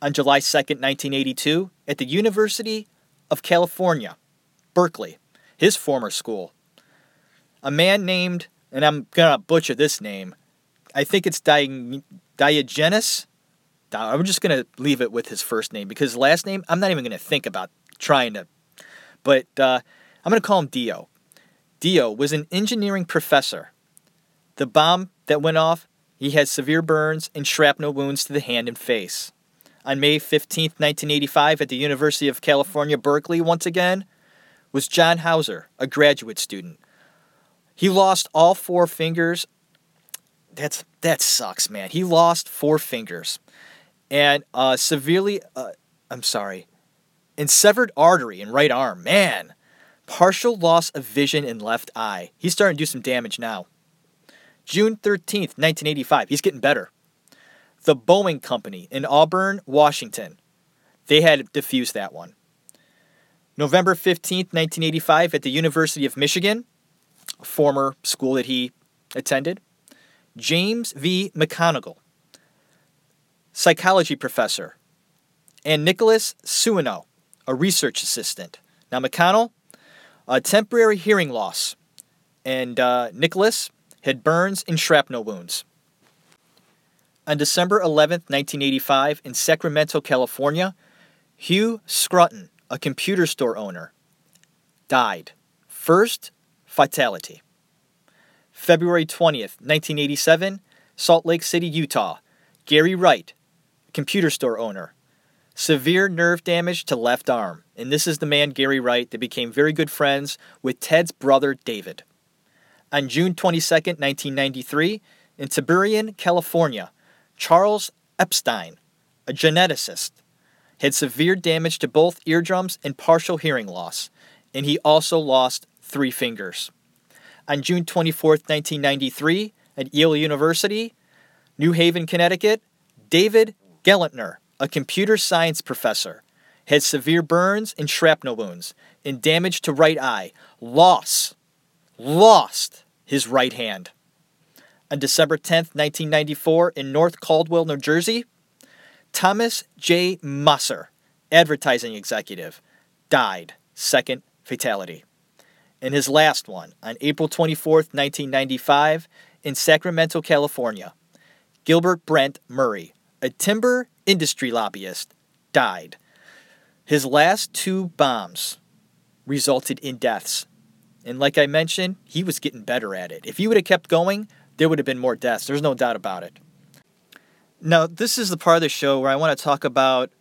Speaker 4: On July 2nd, 1982, at the University of California, Berkeley, his former school. A man named, and I'm going to butcher this name, I think it's Di- Diogenes. I'm just going to leave it with his first name because last name, I'm not even going to think about trying to. But uh, I'm going to call him Dio. Dio was an engineering professor. The bomb that went off, he had severe burns and shrapnel wounds to the hand and face. On May 15, 1985, at the University of California, Berkeley, once again, was John Hauser, a graduate student. He lost all four fingers. That's that sucks, man. He lost four fingers, and uh, severely. Uh, I'm sorry, and severed artery in right arm. Man, partial loss of vision in left eye. He's starting to do some damage now. June 13th, 1985. He's getting better. The Boeing Company in Auburn, Washington. They had diffused that one. November 15th, 1985, at the University of Michigan, a former school that he attended, James V. McConnell, psychology professor, and Nicholas Suino, a research assistant. Now, McConnell, a temporary hearing loss, and uh, Nicholas had burns and shrapnel wounds. On December 11th, 1985, in Sacramento, California, Hugh Scrutton, a computer store owner, died. First fatality. February 20th, 1987, Salt Lake City, Utah. Gary Wright, computer store owner. Severe nerve damage to left arm. And this is the man, Gary Wright, that became very good friends with Ted's brother, David. On June 22, 1993, in Tiburon, California, Charles Epstein, a geneticist, had severe damage to both eardrums and partial hearing loss, and he also lost three fingers. On June 24, 1993, at Yale University, New Haven, Connecticut, David Gelernter, a computer science professor, had severe burns and shrapnel wounds and damage to right eye, lost, lost his right hand. On December 10, 1994, in North Caldwell, New Jersey, Thomas J. Mosser, advertising executive, died, second fatality. And his last one, on April 24, 1995, in Sacramento, California, Gilbert Brent Murray, a timber industry lobbyist, died. His last two bombs resulted in deaths. And like I mentioned, he was getting better at it. If he would have kept going, there would have been more deaths. There's no doubt about it. Now, this is the part of the show where I want to talk about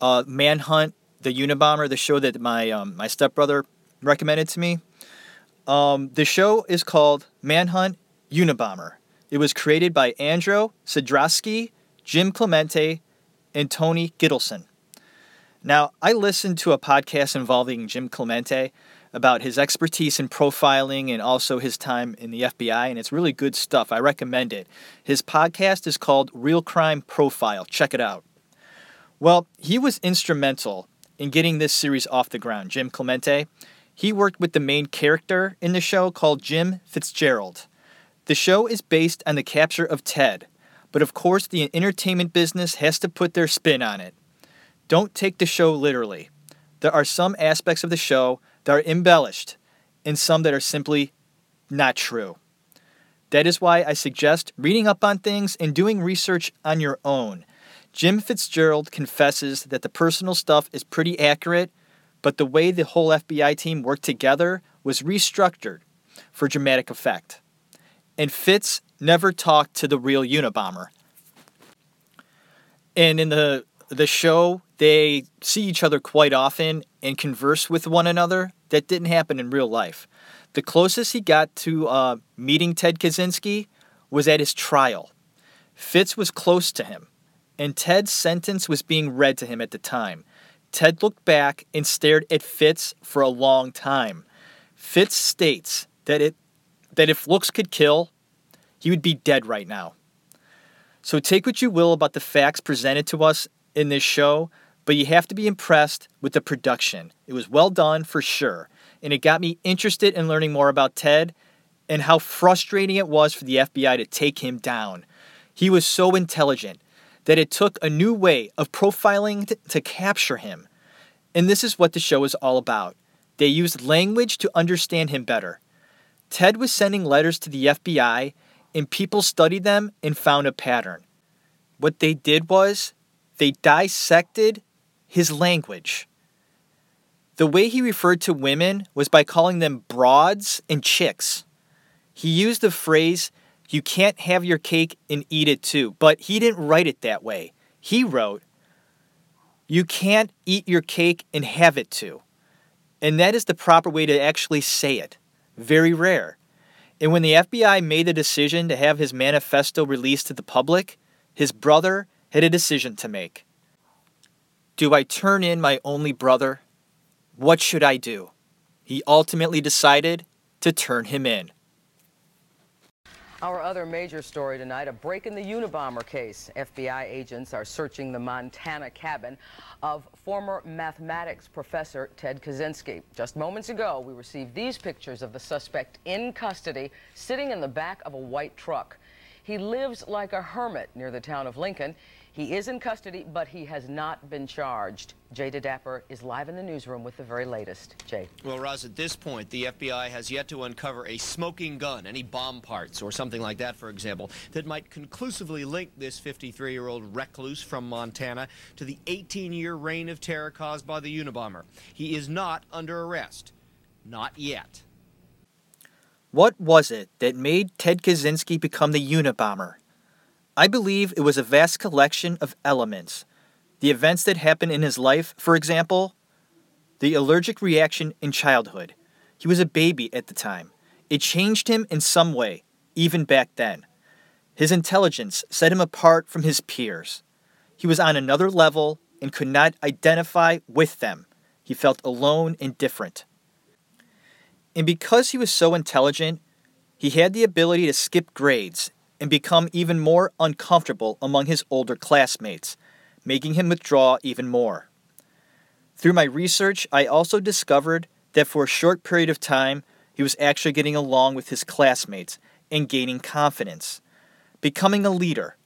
Speaker 4: uh, Manhunt, the Unabomber, the show that my um, my stepbrother recommended to me. Um, the show is called Manhunt Unabomber. It was created by Andrew Sodroski, Jim Clemente, and Tony Gittleson. Now, I listened to a podcast involving Jim Clemente about his expertise in profiling and also his time in the FBI, and it's really good stuff. I recommend it. His podcast is called Real Crime Profile. Check it out. Well, he was instrumental in getting this series off the ground, Jim Clemente. He worked with the main character in the show called Jim Fitzgerald. The show is based on the capture of Ted, but of course, the entertainment business has to put their spin on it. Don't take the show literally. There are some aspects of the show that are embellished and some that are simply not true. That is why I suggest reading up on things and doing research on your own. Jim Fitzgerald confesses that the personal stuff is pretty accurate, but the way the whole FBI team worked together was restructured for dramatic effect. And Fitz never talked to the real Unabomber. And in the the show, they see each other quite often and converse with one another. That didn't happen in real life. The closest he got to uh, meeting Ted Kaczynski was at his trial. Fitz was close to him, and Ted's sentence was being read to him at the time. Ted looked back and stared at Fitz for a long time. Fitz states that it that if looks could kill, he would be dead right now. So take what you will about the facts presented to us in this show, but you have to be impressed with the production. It was well done for sure, and it got me interested in learning more about Ted and how frustrating it was for the FBI to take him down. He was so intelligent that it took a new way of profiling to, to capture him. And this is what the show is all about. They used language to understand him better. Ted was sending letters to the FBI, and people studied them and found a pattern. What they did was they dissected his language. The way he referred to women was by calling them broads and chicks. He used the phrase, you can't have your cake and eat it too, but he didn't write it that way. He wrote, you can't eat your cake and have it too. And that is the proper way to actually say it. Very rare. And when the FBI made the decision to have his manifesto released to the public, his brother had a decision to make. Do I turn in my only brother? What should I do? He ultimately decided to turn him in.
Speaker 5: Our other major story tonight, a break in the Unabomber case. FBI agents are searching the Montana cabin of former mathematics professor Ted Kaczynski. Just moments ago, we received these pictures of the suspect in custody, sitting in the back of a white truck. He lives like a hermit near the town of Lincoln. He is in custody, but he has not been charged. Jay DeDapper is live in the newsroom with the very latest. Jay.
Speaker 7: Well, Roz, at this point, the FBI has yet to uncover a smoking gun, any bomb parts or something like that, for example, that might conclusively link this 53 year old recluse from Montana to the 18 year reign of terror caused by the Unabomber. He is not under arrest. Not yet.
Speaker 4: What was it that made Ted Kaczynski become the Unabomber? I believe it was a vast collection of elements. The events that happened in his life, for example, the allergic reaction in childhood. He was a baby at the time. It changed him in some way, even back then. His intelligence set him apart from his peers. He was on another level and could not identify with them. He felt alone and different. And because he was so intelligent, He had the ability to skip grades and become even more uncomfortable among his older classmates, making him withdraw even more. Through my research, I also discovered that for a short period of time, he was actually getting along with his classmates and gaining confidence, becoming a leader,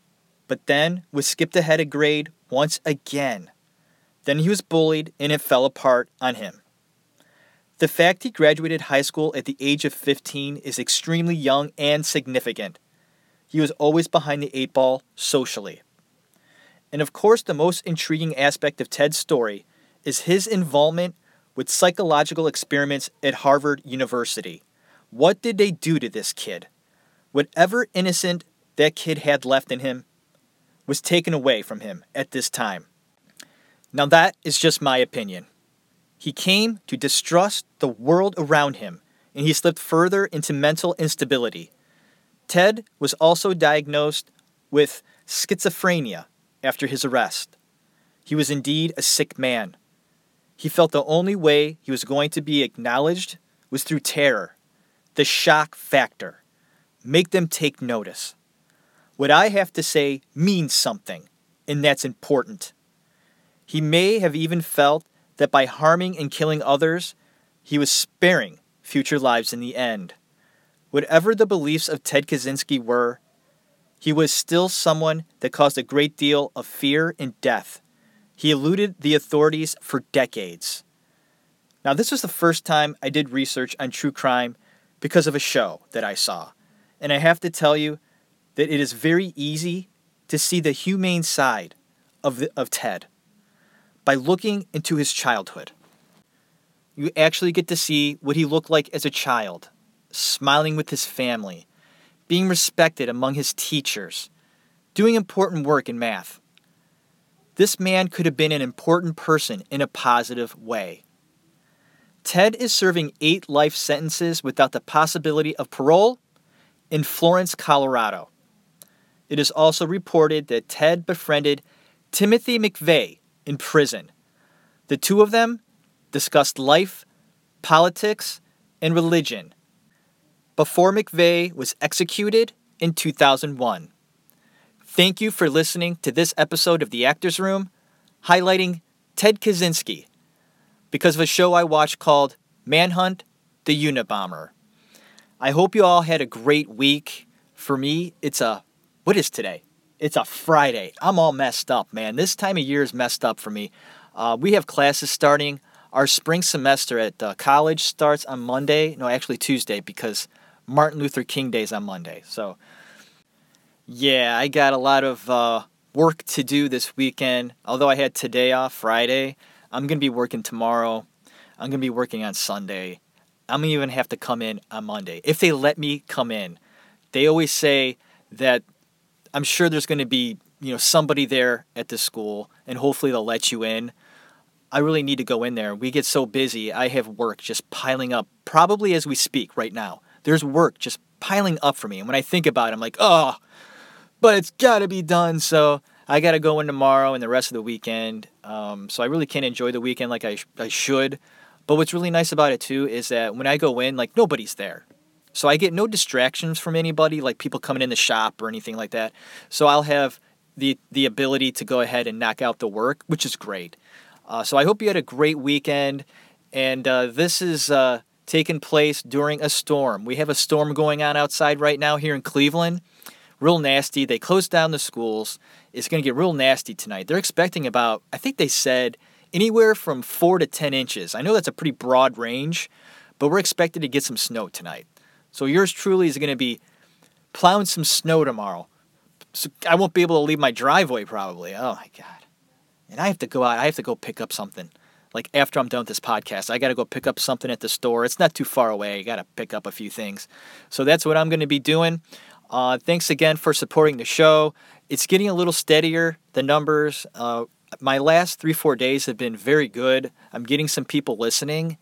Speaker 4: but then was skipped ahead a grade once again. Then he was bullied and it fell apart on him. The fact he graduated high school at the age of 15 is extremely young and significant. He was always behind the eight ball socially. And of course, the most intriguing aspect of Ted's story is his involvement with psychological experiments at Harvard University. What did they do to this kid? Whatever innocent that kid had left in him was taken away from him at this time. Now, that is just my opinion. He came to distrust the world around him, and he slipped further into mental instability. Ted was also diagnosed with schizophrenia after his arrest. He was indeed a sick man. He felt the only way he was going to be acknowledged was through terror, the shock factor. Make them take notice. What I have to say means something, and that's important. He may have even felt that by harming and killing others, he was sparing future lives in the end. Whatever the beliefs of Ted Kaczynski were, he was still someone that caused a great deal of fear and death. He eluded the authorities for decades. Now, this was the first time I did research on true crime because of a show that I saw. And I have to tell you that it is very easy to see the humane side of, the, of Ted by looking into his childhood. You actually get to see what he looked like as a child, smiling with his family, being respected among his teachers, doing important work in math. This man could have been an important person in a positive way. Ted is serving eight life sentences without the possibility of parole in Florence, Colorado. It is also reported that Ted befriended Timothy McVeigh in prison. The two of them discussed life, politics, and religion before McVeigh was executed in 2001. Thank you for listening to this episode of The Actors Room, highlighting Ted Kaczynski because of a show I watched called Manhunt the Unabomber. I hope you all had a great week. For me, it's a what is today? It's a Friday. I'm all messed up, man. This time of year is messed up for me. Uh, we have classes starting. Our spring semester at uh, college starts on Monday. No, actually Tuesday because Martin Luther King Day's on Monday. So, yeah, I got a lot of uh, work to do this weekend. Although I had today off, Friday, I'm going to be working tomorrow. I'm going to be working on Sunday. I'm going to even have to come in on Monday. If they let me come in, they always say that I'm sure there's going to be, you know, somebody there at the school and hopefully they'll let you in. I really need to go in there. We get so busy. I have work just piling up probably as we speak right now. There's work just piling up for me. And when I think about it, I'm like, "Oh, but it's got to be done." So, I got to go in tomorrow and the rest of the weekend. Um, so I really can't enjoy the weekend like I, sh- I should. But what's really nice about it too is that when I go in, like nobody's there. So I get no distractions from anybody, like people coming in the shop or anything like that. So I'll have the the ability to go ahead and knock out the work, which is great. Uh, so I hope you had a great weekend. And uh, this is uh, taking place during a storm. We have a storm going on outside right now here in Cleveland. Real nasty. They closed down the schools. It's going to get real nasty tonight. They're expecting about, I think they said, anywhere from four to 10 inches. I know that's a pretty broad range, but we're expected to get some snow tonight. So yours truly is going to be plowing some snow tomorrow. So I won't be able to leave my driveway probably. Oh my god. And I have to go out. I have to go pick up something. Like after I'm done with this podcast, I got to go pick up something at the store. It's not too far away. I got to pick up a few things. So that's what I'm going to be doing. Uh, thanks again for supporting the show. It's getting a little steadier, the numbers. Uh, my last three, four days have been very good. I'm getting some people listening.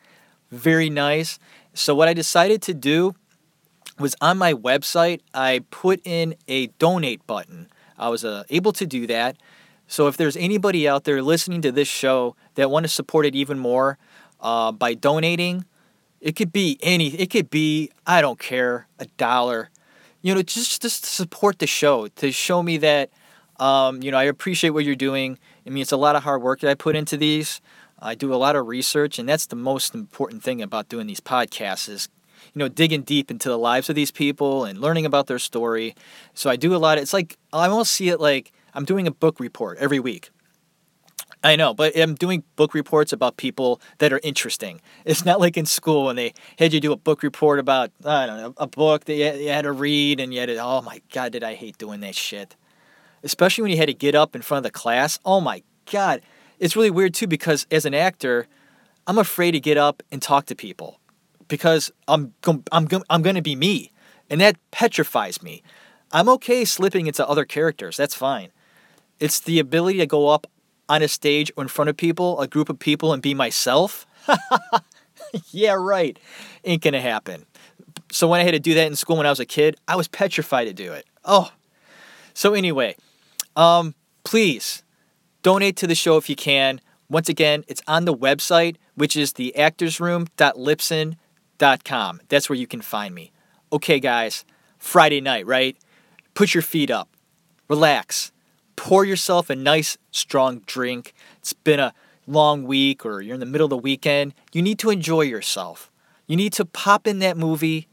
Speaker 4: Very nice. So, what I decided to do was on my website, I put in a donate button. I was uh, able to do that. So if there's anybody out there listening to this show that want to support it even more uh, by donating, It could be any. It could be I don't care a dollar. You know, just just to support the show to show me that um, you know I appreciate what you're doing. I mean, it's a lot of hard work that I put into these. I do a lot of research, and that's the most important thing about doing these podcasts is you know digging deep into the lives of these people and learning about their story. So I do a lot. Of, it's like I almost see it like I'm doing a book report every week. I know, but I'm doing book reports about people that are interesting. It's not like in school when they had you do a book report about I don't know a book that you had to read, and you had to, oh my god, did I hate doing that shit? Especially when you had to get up in front of the class. Oh my god, it's really weird too because as an actor, I'm afraid to get up and talk to people because I'm I'm I'm going to be me, and that petrifies me. I'm okay slipping into other characters. That's fine. It's the ability to go up on a stage or in front of people, a group of people, and be myself? [laughs] yeah, right. Ain't gonna happen. So when I had to do that in school when I was a kid, I was petrified to do it. Oh. So anyway, um, please donate to the show if you can. Once again, it's on the website, which is theactorsroom.libsyn.com. That's where you can find me. Okay, guys, Friday night, right? Put your feet up, relax, pour yourself a nice strong drink. It's been a long week or you're in the middle of the weekend. You need to enjoy yourself. You need to pop in that movie,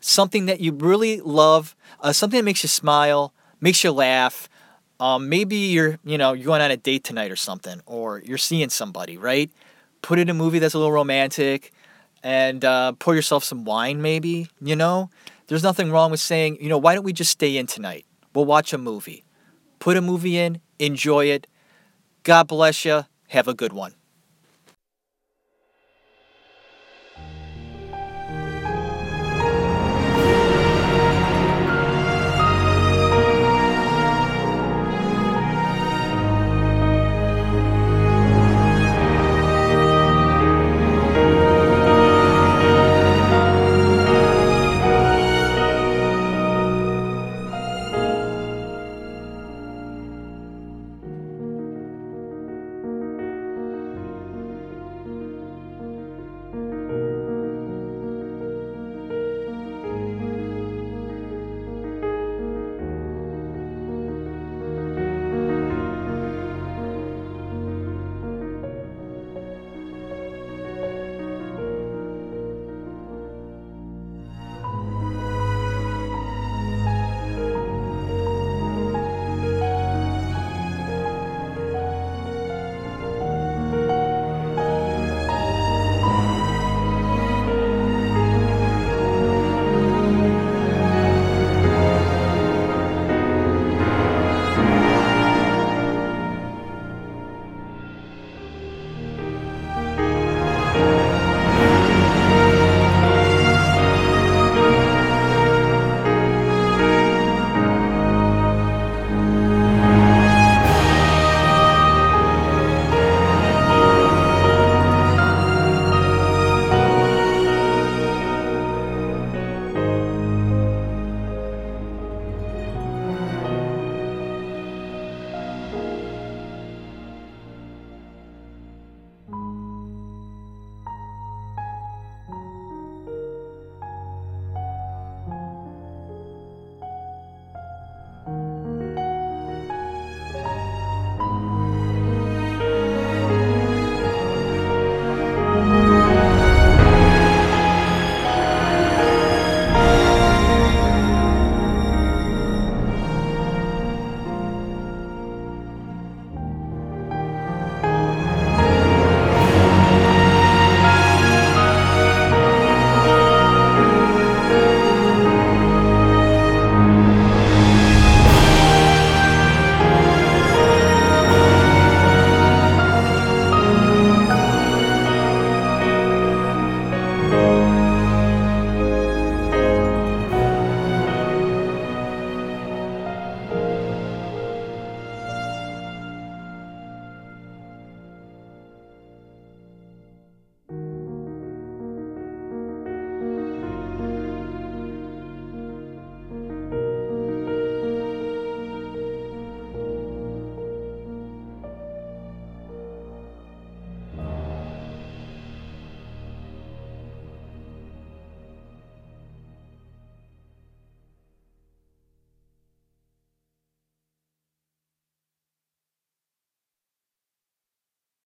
Speaker 4: something that you really love, uh, something that makes you smile, makes you laugh. Um, maybe you're, you know, you're going on a date tonight or something, or you're seeing somebody, right? Put in a movie that's a little romantic, and uh, pour yourself some wine, maybe. You know, there's nothing wrong with saying, you know, why don't we just stay in tonight? We'll watch a movie put a movie in, enjoy it. God bless you. Have a good one.